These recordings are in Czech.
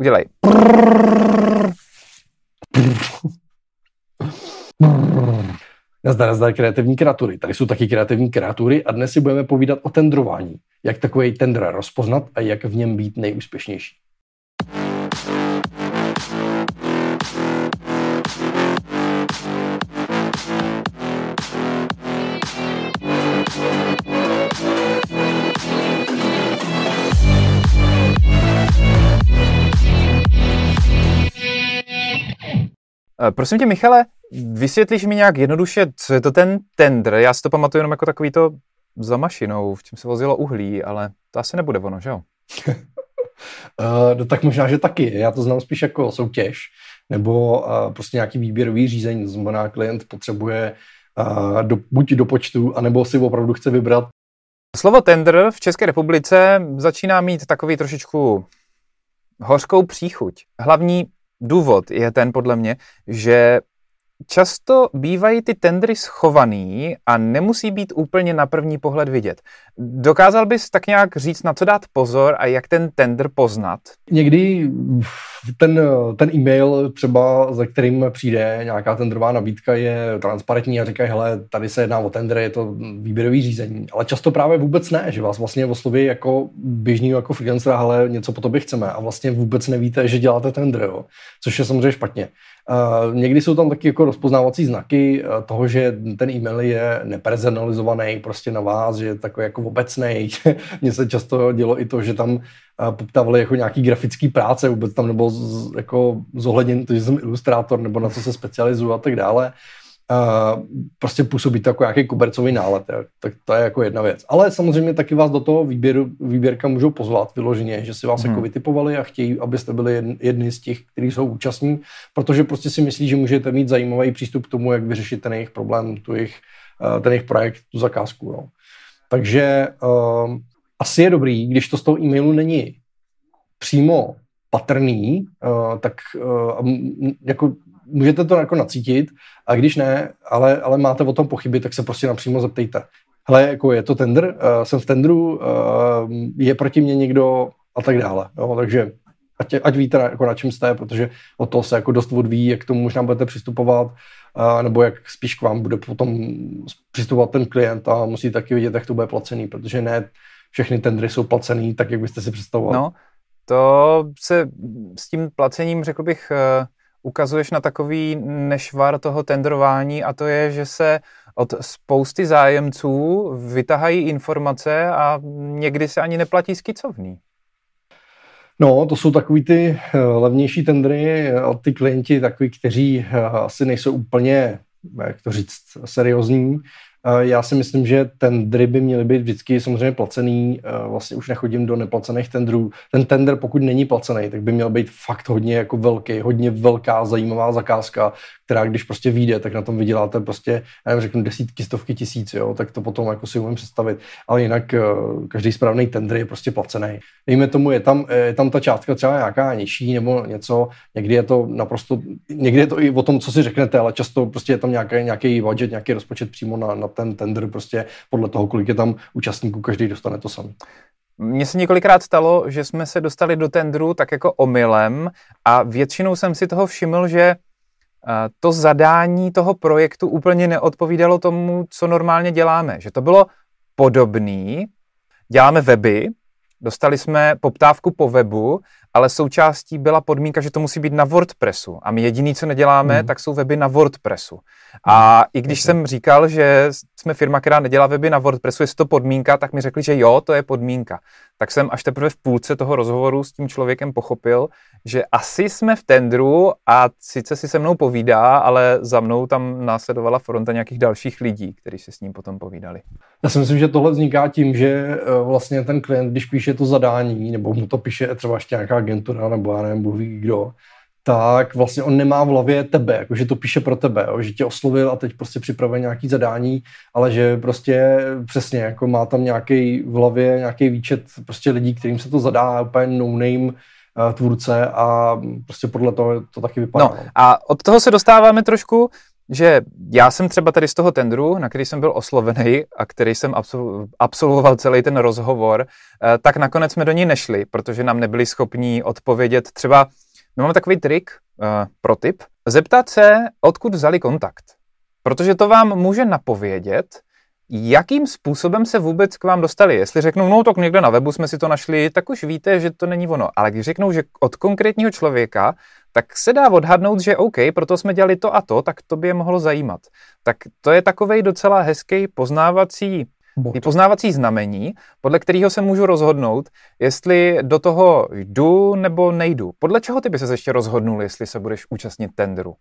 Udělej. Nazdar, nazdar kreativní kreatury. Tady jsou taky kreativní kreatury a dnes si budeme povídat o tendrování. Jak takový tender rozpoznat a jak v něm být nejúspěšnější. Prosím tě, Michale, vysvětlíš mi nějak jednoduše, co je to ten tender? Já si to pamatuju jenom jako takový to za mašinou, v čem se vozilo uhlí, ale to asi nebude ono, že jo? uh, no tak možná, že taky. Já to znám spíš jako soutěž, nebo uh, prostě nějaký výběrový řízení. To znamená, klient potřebuje uh, do, buď do počtu, anebo si opravdu chce vybrat. Slovo tender v České republice začíná mít takový trošičku hořkou příchuť. Hlavní důvod je ten podle mě, že často bývají ty tendry schovaný a nemusí být úplně na první pohled vidět. Dokázal bys tak nějak říct, na co dát pozor a jak ten tender poznat? Někdy ten, ten e-mail třeba, za kterým přijde nějaká tendrová nabídka, je transparentní a říkají, hele, tady se jedná o tender, je to výběrový řízení. Ale často právě vůbec ne, že vás vlastně osloví jako běžný jako freelancera, hele, něco po tobě chceme a vlastně vůbec nevíte, že děláte tender, jo? což je samozřejmě špatně. Uh, někdy jsou tam taky jako rozpoznávací znaky uh, toho, že ten e-mail je nepersonalizovaný prostě na vás, že je takový jako obecný. Mně se často dělo i to, že tam uh, poptávali jako nějaký grafický práce, vůbec tam nebylo z, jako zohledněn to, že jsem ilustrátor nebo na co se specializuju a tak dále. Uh, prostě působí to jako nějaký kobercový nálet, tak to je jako jedna věc. Ale samozřejmě taky vás do toho výběru, výběrka můžou pozvat vyloženě, že si vás hmm. jako vytipovali a chtějí, abyste byli jedni, z těch, kteří jsou účastní, protože prostě si myslí, že můžete mít zajímavý přístup k tomu, jak vyřešit ten jejich problém, tu jejich, uh, ten jejich projekt, tu zakázku. No. Takže uh, asi je dobrý, když to z toho e-mailu není přímo patrný, uh, tak uh, jako můžete to jako nacítit a když ne, ale, ale máte o tom pochyby, tak se prostě napřímo zeptejte. Hele, jako je to tender, uh, jsem v tendru, uh, je proti mě někdo a tak dále. Jo? Takže ať, ať víte, jako na čem jste, protože o to se jako dost odvíjí, jak k tomu možná budete přistupovat, uh, nebo jak spíš k vám bude potom přistupovat ten klient a musí taky vidět, jak to bude placený, protože ne všechny tendry jsou placený tak, jak byste si představovali. No, to se s tím placením, řekl bych, uh ukazuješ na takový nešvar toho tendrování a to je, že se od spousty zájemců vytahají informace a někdy se ani neplatí skicovný. No, to jsou takový ty eh, levnější tendry a ty klienti takový, kteří eh, asi nejsou úplně, jak to říct, seriózní, já si myslím, že tendry by měly být vždycky samozřejmě placený. Vlastně už nechodím do neplacených tendrů. Ten tender, pokud není placený, tak by měl být fakt hodně jako velký, hodně velká, zajímavá zakázka, která když prostě vyjde, tak na tom vyděláte prostě, já nevím, řeknu desítky, stovky tisíc, jo, tak to potom jako si umím představit. Ale jinak eh, každý správný tender je prostě placený. Dejme tomu, je tam, je tam ta částka třeba nějaká nižší nebo něco, někdy je to naprosto, někdy je to i o tom, co si řeknete, ale často prostě je tam nějaký, nějaký budget, nějaký rozpočet přímo na, na ten tender, prostě podle toho, kolik je tam účastníků, každý dostane to samé. Mně se několikrát stalo, že jsme se dostali do tendru tak jako omylem a většinou jsem si toho všiml, že to zadání toho projektu úplně neodpovídalo tomu, co normálně děláme. Že to bylo podobný, děláme weby, dostali jsme poptávku po webu, ale součástí byla podmínka, že to musí být na WordPressu. A my jediný, co neděláme, hmm. tak jsou weby na WordPressu. A i když jsem říkal, že jsme firma, která nedělá weby na WordPressu, jestli to podmínka, tak mi řekli, že jo, to je podmínka. Tak jsem až teprve v půlce toho rozhovoru s tím člověkem pochopil, že asi jsme v tendru a sice si se mnou povídá, ale za mnou tam následovala fronta nějakých dalších lidí, kteří si s ním potom povídali. Já si myslím, že tohle vzniká tím, že eh, vlastně ten klient, když píše to zadání, nebo mu to píše třeba ještě nějaká agentura, nebo já nevím, ví kdo, tak vlastně on nemá v hlavě tebe, jakože to píše pro tebe, jo, že tě oslovil a teď prostě připravuje nějaký zadání, ale že prostě přesně, jako má tam nějaký v hlavě nějaký výčet prostě lidí, kterým se to zadá, úplně no name uh, tvůrce a prostě podle toho to taky vypadá. No a od toho se dostáváme trošku že já jsem třeba tady z toho tendru, na který jsem byl oslovený a který jsem absolvoval celý ten rozhovor, eh, tak nakonec jsme do ní nešli, protože nám nebyli schopní odpovědět. Třeba, my máme takový trik, uh, pro tip, zeptat se, odkud vzali kontakt. Protože to vám může napovědět, jakým způsobem se vůbec k vám dostali. Jestli řeknou, no tak někde na webu jsme si to našli, tak už víte, že to není ono. Ale když řeknou, že od konkrétního člověka, tak se dá odhadnout, že OK, proto jsme dělali to a to, tak to by je mohlo zajímat. Tak to je takový docela hezký poznávací Bod. poznávací znamení, podle kterého se můžu rozhodnout, jestli do toho jdu nebo nejdu. Podle čeho ty by se ještě rozhodnul, jestli se budeš účastnit tendru?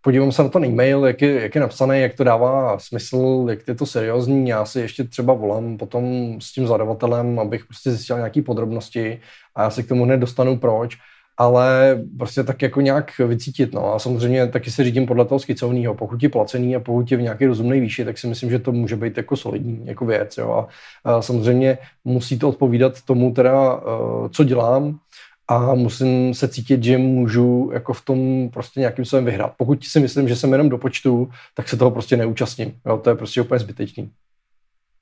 Podívám se na ten e-mail, jak je, jak je napsaný, jak to dává smysl, jak je to seriózní. Já si ještě třeba volám potom s tím zadavatelem, abych prostě zjistil nějaké podrobnosti a já se k tomu hned dostanu proč ale prostě tak jako nějak vycítit. No. A samozřejmě taky se řídím podle toho skicovního. Pokud je placený a pokud je v nějaké rozumné výši, tak si myslím, že to může být jako solidní jako věc. Jo. A, samozřejmě musí to odpovídat tomu teda, uh, co dělám a musím se cítit, že můžu jako v tom prostě nějakým způsobem vyhrát. Pokud si myslím, že jsem jenom do počtu, tak se toho prostě neúčastním. Jo. To je prostě úplně zbytečný.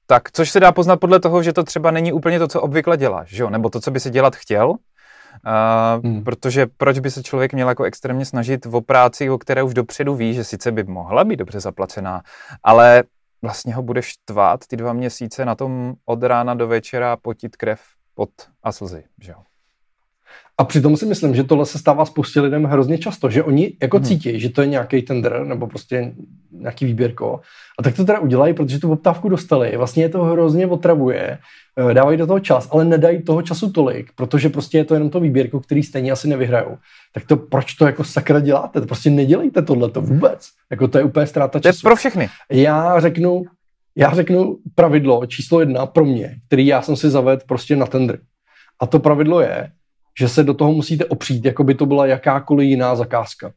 Tak, což se dá poznat podle toho, že to třeba není úplně to, co obvykle děláš, že jo? nebo to, co by si dělat chtěl, Uh, hmm. Protože proč by se člověk měl jako extrémně snažit o práci, o které už dopředu ví, že sice by mohla být dobře zaplacená, ale vlastně ho budeš tvát ty dva měsíce na tom od rána do večera potit krev pot a slzy, že jo? A přitom si myslím, že tohle se stává spoustě lidem hrozně často, že oni jako hmm. cítí, že to je nějaký tender nebo prostě nějaký výběrko. A tak to teda udělají, protože tu poptávku dostali. Vlastně je to hrozně otravuje, eh, dávají do toho čas, ale nedají toho času tolik, protože prostě je to jenom to výběrko, který stejně asi nevyhrajou. Tak to proč to jako sakra děláte? To prostě nedělejte tohle to vůbec. Jako to je úplně ztráta času. To je pro všechny. Já řeknu, já řeknu pravidlo číslo jedna pro mě, který já jsem si zavedl prostě na tender. A to pravidlo je, že se do toho musíte opřít, jako by to byla jakákoliv jiná zakázka.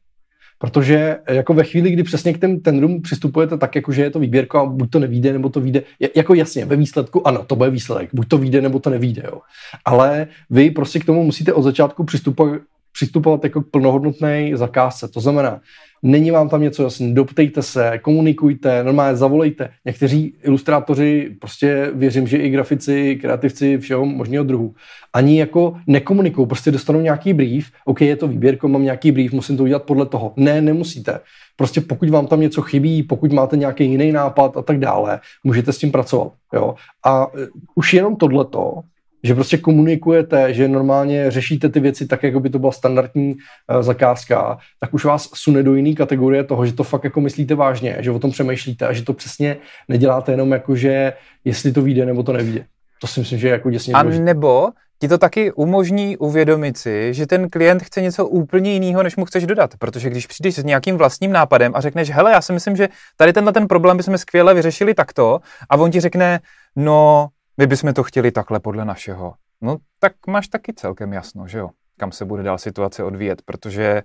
Protože jako ve chvíli, kdy přesně k těm tendrům přistupujete tak, jako že je to výběrka a buď to nevíde, nebo to vyjde, jako jasně, ve výsledku ano, to bude výsledek, buď to vyjde, nebo to nevíde, jo. Ale vy prostě k tomu musíte od začátku přistupovat, přistupovat jako k plnohodnotné zakázce. To znamená, není vám tam něco jasný, doptejte se, komunikujte, normálně zavolejte. Někteří ilustrátoři, prostě věřím, že i grafici, kreativci všeho možného druhu, ani jako nekomunikují, prostě dostanou nějaký brief, OK, je to výběrko, mám nějaký brief, musím to udělat podle toho. Ne, nemusíte. Prostě pokud vám tam něco chybí, pokud máte nějaký jiný nápad a tak dále, můžete s tím pracovat. Jo? A už jenom tohleto že prostě komunikujete, že normálně řešíte ty věci tak, jako by to byla standardní uh, zakázka, tak už vás sune do jiné kategorie toho, že to fakt jako myslíte vážně, že o tom přemýšlíte a že to přesně neděláte jenom jako, že jestli to vyjde nebo to nevíde. To si myslím, že je jako děsně A nebo ti to taky umožní uvědomit si, že ten klient chce něco úplně jiného, než mu chceš dodat. Protože když přijdeš s nějakým vlastním nápadem a řekneš, hele, já si myslím, že tady tenhle ten problém bychom skvěle vyřešili takto, a on ti řekne, no, my bychom to chtěli takhle podle našeho. No tak máš taky celkem jasno, že jo, kam se bude dál situace odvíjet, protože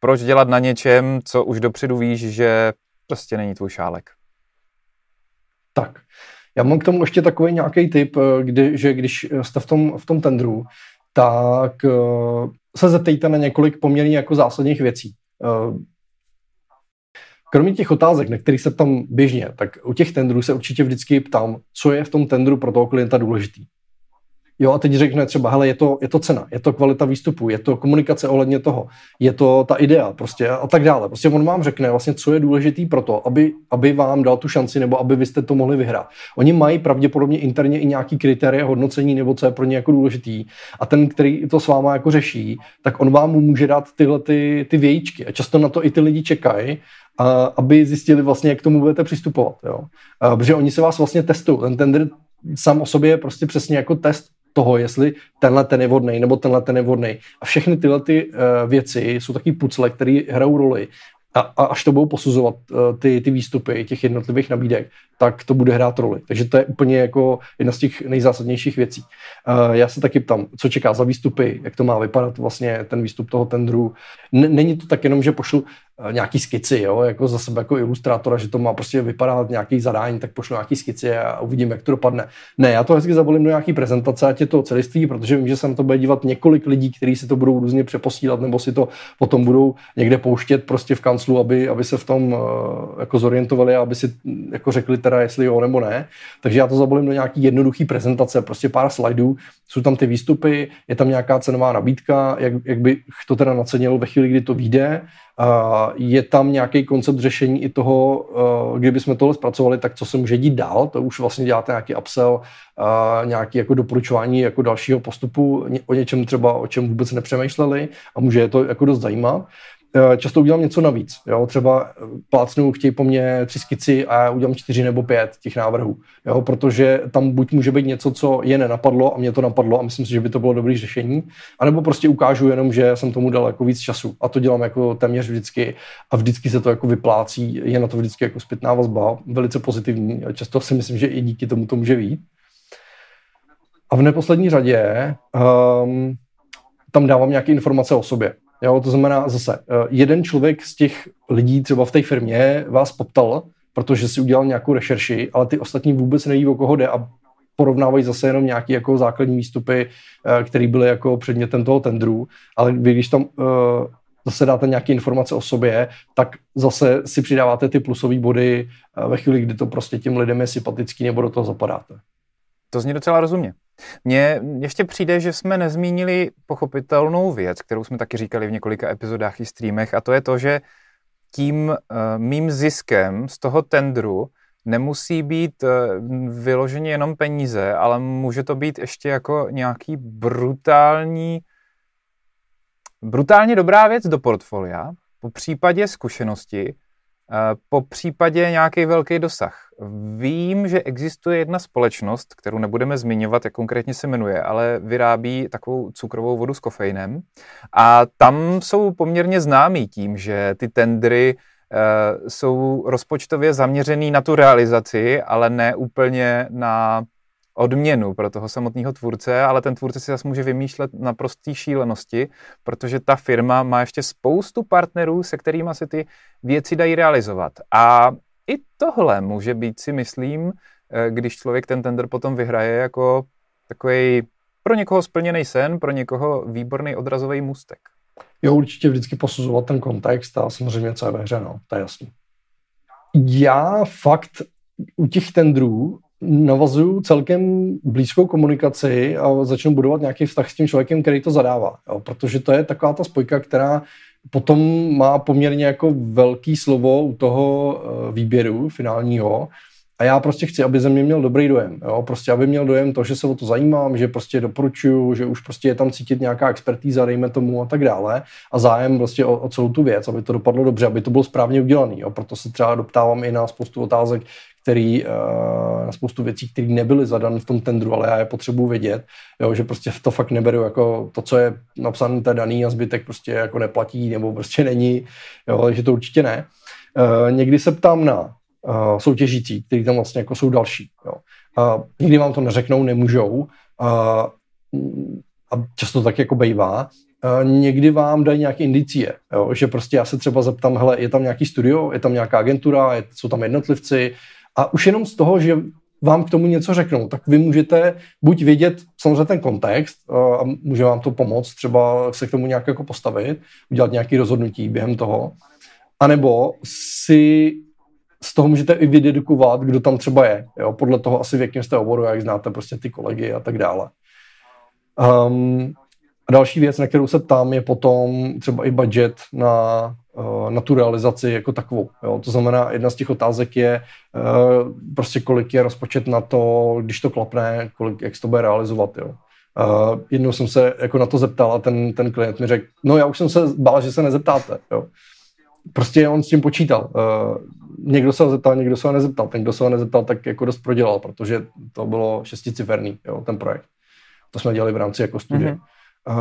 proč dělat na něčem, co už dopředu víš, že prostě není tvůj šálek. Tak, já mám k tomu ještě takový nějaký tip, eh, kdy, že když jste v tom, v tom tendru, tak uh, se zeptejte na několik poměrně jako zásadních věcí. Uh, Kromě těch otázek, na kterých se tam běžně, tak u těch tendrů se určitě vždycky ptám, co je v tom tendru pro toho klienta důležitý. Jo, a teď řekne třeba, hele, je to, je to cena, je to kvalita výstupu, je to komunikace ohledně toho, je to ta idea prostě a tak dále. Prostě on vám řekne vlastně, co je důležitý pro to, aby, aby vám dal tu šanci nebo aby vy jste to mohli vyhrát. Oni mají pravděpodobně interně i nějaký kritéria hodnocení nebo co je pro ně jako důležitý a ten, který to s váma jako řeší, tak on vám může dát tyhle ty, ty vějíčky a často na to i ty lidi čekají a, aby zjistili vlastně, jak k tomu budete přistupovat. Jo? A, protože oni se vás vlastně testují. Ten tender sám o sobě je prostě přesně jako test toho, jestli tenhle ten je vhodný nebo tenhle ten je vhodný. A všechny tyhle ty uh, věci jsou taky pucle, které hrajou roli. A, a až to budou posuzovat uh, ty, ty výstupy těch jednotlivých nabídek, tak to bude hrát roli. Takže to je úplně jako jedna z těch nejzásadnějších věcí. Uh, já se taky ptám, co čeká za výstupy, jak to má vypadat vlastně ten výstup toho tendru. N- není to tak jenom, že pošlu nějaký skici, jo, jako za sebe jako ilustrátora, že to má prostě vypadat nějaký zadání, tak pošlu nějaký skici a uvidím, jak to dopadne. Ne, já to hezky zavolím do nějaký prezentace, ať je to celiství, protože vím, že se na to bude dívat několik lidí, kteří si to budou různě přeposílat, nebo si to potom budou někde pouštět prostě v kanclu, aby, aby se v tom eh, jako zorientovali a aby si jako řekli teda, jestli jo nebo ne. Takže já to zavolím do nějaký jednoduchý prezentace, prostě pár slajdů, jsou tam ty výstupy, je tam nějaká cenová nabídka, jak, jak bych to teda nacenil ve chvíli, kdy to vyjde, je tam nějaký koncept řešení i toho, eh, kdyby jsme tohle zpracovali, tak co se může dít dál, to už vlastně děláte nějaký upsell, nějaký jako doporučování jako dalšího postupu o něčem třeba, o čem vůbec nepřemýšleli a může je to jako dost zajímat. Eh, často udělám něco navíc. Jo? Třeba eh, plácnu, chtějí po mně tři skici a já udělám čtyři nebo pět těch návrhů. Jo? Protože tam buď může být něco, co je nenapadlo a mě to napadlo a myslím si, že by to bylo dobré řešení, anebo prostě ukážu jenom, že jsem tomu dal jako víc času. A to dělám jako téměř vždycky a vždycky se to jako vyplácí. Je na to vždycky jako zpětná vazba, velice pozitivní. Často si myslím, že i díky tomu to může být. A v neposlední řadě um, tam dávám nějaké informace o sobě. Jo, to znamená zase, eh, jeden člověk z těch lidí třeba v té firmě vás poptal, protože si udělal nějakou rešerši, ale ty ostatní vůbec neví, o koho jde a porovnávají zase jenom nějaké jako základní výstupy, eh, které byly jako předmětem toho tendru, ale vy, když tam uh, zase dáte nějaké informace o sobě, tak zase si přidáváte ty plusové body ve chvíli, kdy to prostě těm lidem je sympatický nebo do toho zapadáte. To zní docela rozumně. Mně ještě přijde, že jsme nezmínili pochopitelnou věc, kterou jsme taky říkali v několika epizodách i streamech, a to je to, že tím uh, mým ziskem z toho tendru nemusí být uh, vyloženě jenom peníze, ale může to být ještě jako nějaký brutální, brutálně dobrá věc do portfolia, po případě zkušenosti, po případě nějaký velký dosah. Vím, že existuje jedna společnost, kterou nebudeme zmiňovat, jak konkrétně se jmenuje, ale vyrábí takovou cukrovou vodu s kofeinem. A tam jsou poměrně známí tím, že ty tendry uh, jsou rozpočtově zaměřený na tu realizaci, ale ne úplně na odměnu pro toho samotného tvůrce, ale ten tvůrce si zase může vymýšlet na prostý šílenosti, protože ta firma má ještě spoustu partnerů, se kterými se ty věci dají realizovat. A i tohle může být, si myslím, eh, když člověk ten tender potom vyhraje jako takový pro někoho splněný sen, pro někoho výborný odrazový můstek. Jo, určitě vždycky posuzovat ten kontext a samozřejmě co je ve hře, no, to je jasný. Já fakt u těch tendrů navazuju celkem blízkou komunikaci a začnu budovat nějaký vztah s tím člověkem, který to zadává. Jo? Protože to je taková ta spojka, která potom má poměrně jako velký slovo u toho eh, výběru finálního a já prostě chci, aby ze mě měl dobrý dojem. Jo? Prostě, aby měl dojem to, že se o to zajímám, že prostě doporučuju, že už prostě je tam cítit nějaká expertíza, dejme tomu a tak dále. A zájem prostě o, o celou tu věc, aby to dopadlo dobře, aby to bylo správně udělané. Proto se třeba doptávám i na spoustu otázek, který, uh, na spoustu věcí, které nebyly zadané v tom tendru, ale já je potřebuji vědět, jo, že prostě to fakt neberu jako to, co je napsané, to daný a zbytek prostě jako neplatí nebo prostě není, jo, takže to určitě ne. Uh, někdy se ptám na uh, soutěžící, kteří tam vlastně jako jsou další. Jo. Uh, nikdy vám to neřeknou, nemůžou. Uh, a často tak jako bejvá. Uh, někdy vám dají nějaké indicie, jo, že prostě já se třeba zeptám, hele, je tam nějaký studio, je tam nějaká agentura, jsou tam jednotlivci, a už jenom z toho, že vám k tomu něco řeknou, tak vy můžete buď vědět samozřejmě ten kontext a může vám to pomoct, třeba se k tomu nějak jako postavit, udělat nějaké rozhodnutí během toho, anebo si z toho můžete i vydedukovat, kdo tam třeba je, jo, podle toho asi v jakém jste oboru, jak znáte prostě ty kolegy a tak dále. Um, a další věc, na kterou se ptám, je potom třeba i budget na Eh, na tu realizaci jako takovou. Jo. To znamená, jedna z těch otázek je eh, prostě kolik je rozpočet na to, když to klapne, kolik, jak se to bude realizovat. Jo. Uh, jednou jsem se jako na to zeptal a ten, ten klient mi řekl, no já už jsem se bál, že se nezeptáte. Jo. Prostě on s tím počítal. Někdo se ho zeptal, někdo se ho nezeptal. Ten, kdo se ho nezeptal, tak jako dost prodělal, protože to bylo šesticiferný, jo, ten projekt. To jsme dělali v rámci jako studie. Mm-hmm. Uh,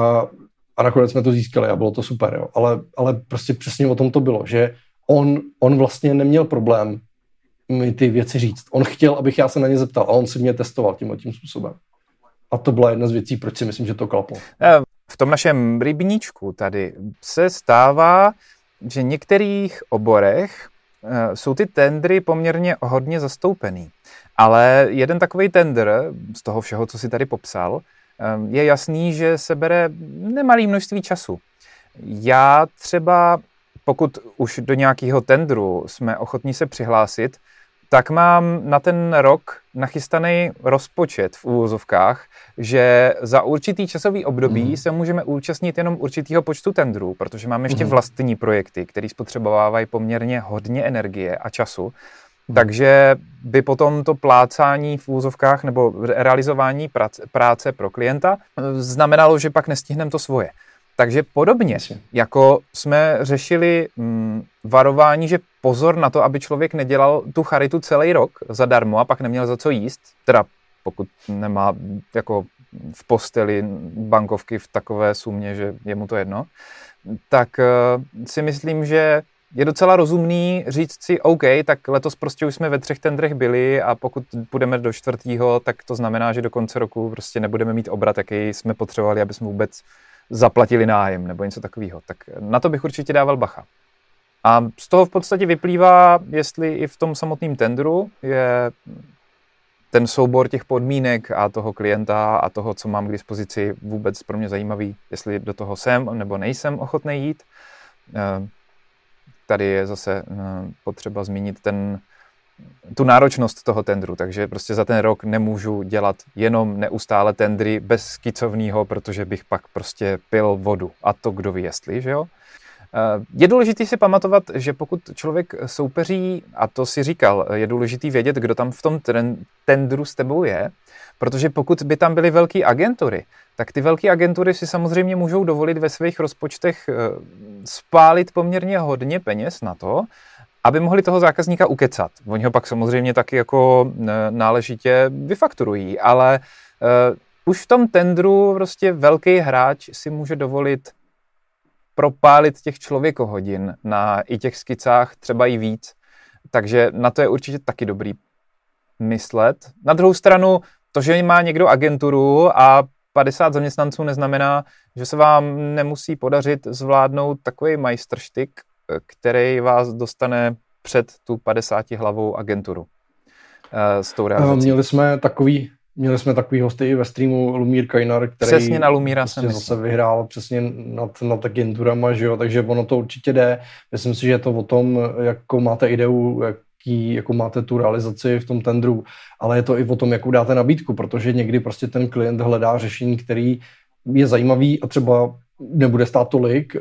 a nakonec jsme to získali a bylo to super, jo. Ale, ale prostě přesně o tom to bylo, že on, on vlastně neměl problém mi ty věci říct. On chtěl, abych já se na ně zeptal a on si mě testoval tím tím způsobem. A to byla jedna z věcí, proč si myslím, že to klaplo. V tom našem rybníčku tady se stává že v některých oborech eh, jsou ty tendry poměrně hodně zastoupený. Ale jeden takový tender z toho všeho, co si tady popsal, eh, je jasný, že se bere nemalý množství času. Já třeba, pokud už do nějakého tendru jsme ochotní se přihlásit, tak mám na ten rok nachystaný rozpočet v úvozovkách, že za určitý časový období mm. se můžeme účastnit jenom určitého počtu tendrů, protože máme ještě mm. vlastní projekty, které spotřebovávají poměrně hodně energie a času. Mm. Takže by potom to plácání v úvozovkách nebo realizování práce, práce pro klienta znamenalo, že pak nestihneme to svoje. Takže podobně, jako jsme řešili mm, varování, že pozor na to, aby člověk nedělal tu charitu celý rok zadarmo a pak neměl za co jíst, teda pokud nemá jako v posteli bankovky v takové sumě, že je mu to jedno, tak uh, si myslím, že je docela rozumný říct si, OK, tak letos prostě už jsme ve třech tendrech byli a pokud půjdeme do čtvrtého, tak to znamená, že do konce roku prostě nebudeme mít obrat, jaký jsme potřebovali, aby jsme vůbec zaplatili nájem nebo něco takového. Tak na to bych určitě dával bacha. A z toho v podstatě vyplývá, jestli i v tom samotném tendru je ten soubor těch podmínek a toho klienta a toho, co mám k dispozici, vůbec pro mě zajímavý, jestli do toho jsem nebo nejsem ochotný jít. Eh, tady je zase eh, potřeba zmínit ten, tu náročnost toho tendru, takže prostě za ten rok nemůžu dělat jenom neustále tendry bez skicovního, protože bych pak prostě pil vodu. A to kdo ví jestli, že jo? Eh, je důležité si pamatovat, že pokud člověk soupeří, a to si říkal, je důležité vědět, kdo tam v tom tendru s tebou je, protože pokud by tam byly velké agentury, tak ty velké agentury si samozřejmě můžou dovolit ve svých rozpočtech eh, spálit poměrně hodně peněz na to, aby mohli toho zákazníka ukecat. Oni ho pak samozřejmě taky jako eh, náležitě vyfakturují, ale uh, už v tom tendru prostě velký hráč si může dovolit propálit těch člověkohodin na i těch skicách třeba i víc. Takže na to je určitě taky dobrý myslet. Na druhou stranu, to, že má někdo agenturu a 50 zaměstnanců neznamená, že se vám nemusí podařit zvládnout takový majstrštyk, který vás dostane před tu 50 hlavou agenturu eh, s tou realizací. Měli jsme takový, Měli jsme takový hosty i ve streamu Lumír Kajnar, který přesně na Lumíra prostě jsem zase vyhrál přesně nad, nad agenturama, že jo, takže ono to určitě jde. Myslím si, že je to o tom, jakou máte ideu, jaký, jakou máte tu realizaci v tom tendru, ale je to i o tom, jakou dáte nabídku, protože někdy prostě ten klient hledá řešení, který je zajímavý a třeba nebude stát tolik eh,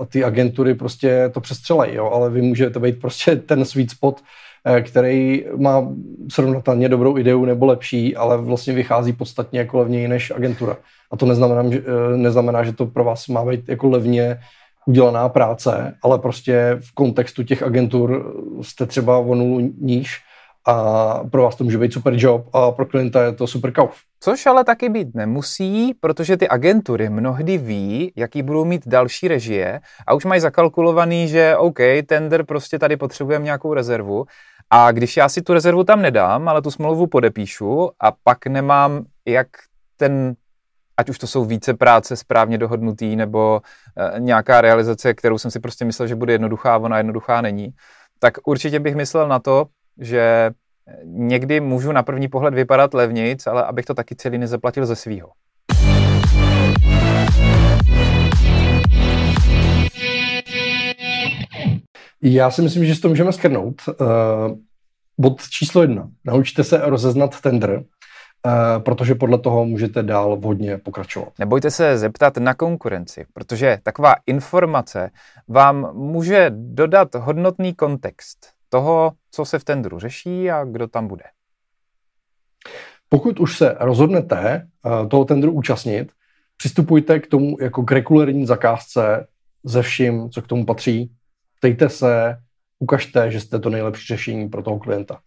a ty agentury prostě to přestřelají, jo, ale vy můžete být prostě ten sweet spot, Eh, který má srovnatelně dobrou ideu nebo lepší, ale vlastně vychází podstatně jako levněji než agentura. A to neznamená, že, eh, neznamená, že to pro vás má být jako levně udělaná práce, ale prostě v kontextu těch agentur jste třeba o níž a pro vás to může být super job a pro klienta je to super kauf. Což ale taky být nemusí, protože ty agentury mnohdy ví, jaký budou mít další režie a už mají zakalkulovaný, že OK, tender prostě tady potřebujeme nějakou rezervu a když já si tu rezervu tam nedám, ale tu smlouvu podepíšu a pak nemám jak ten, ať už to jsou více práce správně dohodnutý, nebo e, nějaká realizace, kterou jsem si prostě myslel, že bude jednoduchá, ona jednoduchá není, tak určitě bych myslel na to, že někdy můžu na první pohled vypadat levnějc, ale abych to taky celý nezaplatil ze svýho. Já si myslím, že si to můžeme skrnout. Uh, bod číslo jedna. Naučte se rozeznat tender, protože podle toho můžete dál vhodně pokračovat. Nebojte se zeptat na konkurenci, protože taková informace vám může dodat hodnotný kontext toho, co se v tendru řeší a kdo tam bude. Pokud už se rozhodnete uh, toho tendru účastnit, přistupujte k tomu jako k regulární zakázce ze vším, co k tomu patří, ptejte se, ukažte, že jste to nejlepší řešení pro toho klienta.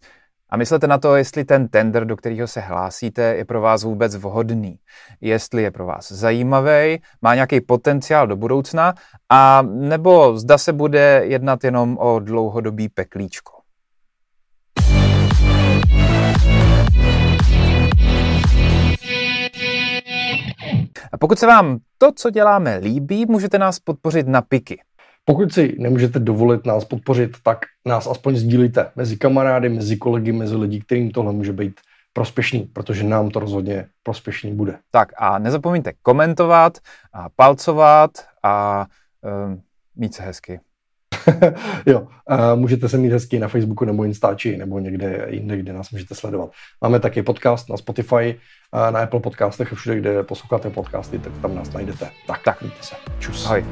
A myslete na to, jestli ten tender, do kterého se hlásíte, je pro vás vůbec vhodný, jestli je pro vás zajímavý, má nějaký potenciál do budoucna, a nebo zda se bude jednat jenom o dlouhodobý peklíčko. A pokud se vám to, co děláme, líbí, můžete nás podpořit na Piky. Pokud si nemůžete dovolit nás podpořit, tak nás aspoň sdílíte mezi kamarády, mezi kolegy, mezi lidi, kterým tohle může být prospěšný, protože nám to rozhodně prospěšný bude. Tak a nezapomeňte komentovat a palcovat a um, mít se hezky. jo, a můžete se mít hezky na Facebooku nebo Instači nebo někde jinde, kde nás můžete sledovat. Máme taky podcast na Spotify, na Apple podcastech a všude, kde posloucháte podcasty, tak tam nás najdete. Tak, tak. mějte se. Čus. Ahoj.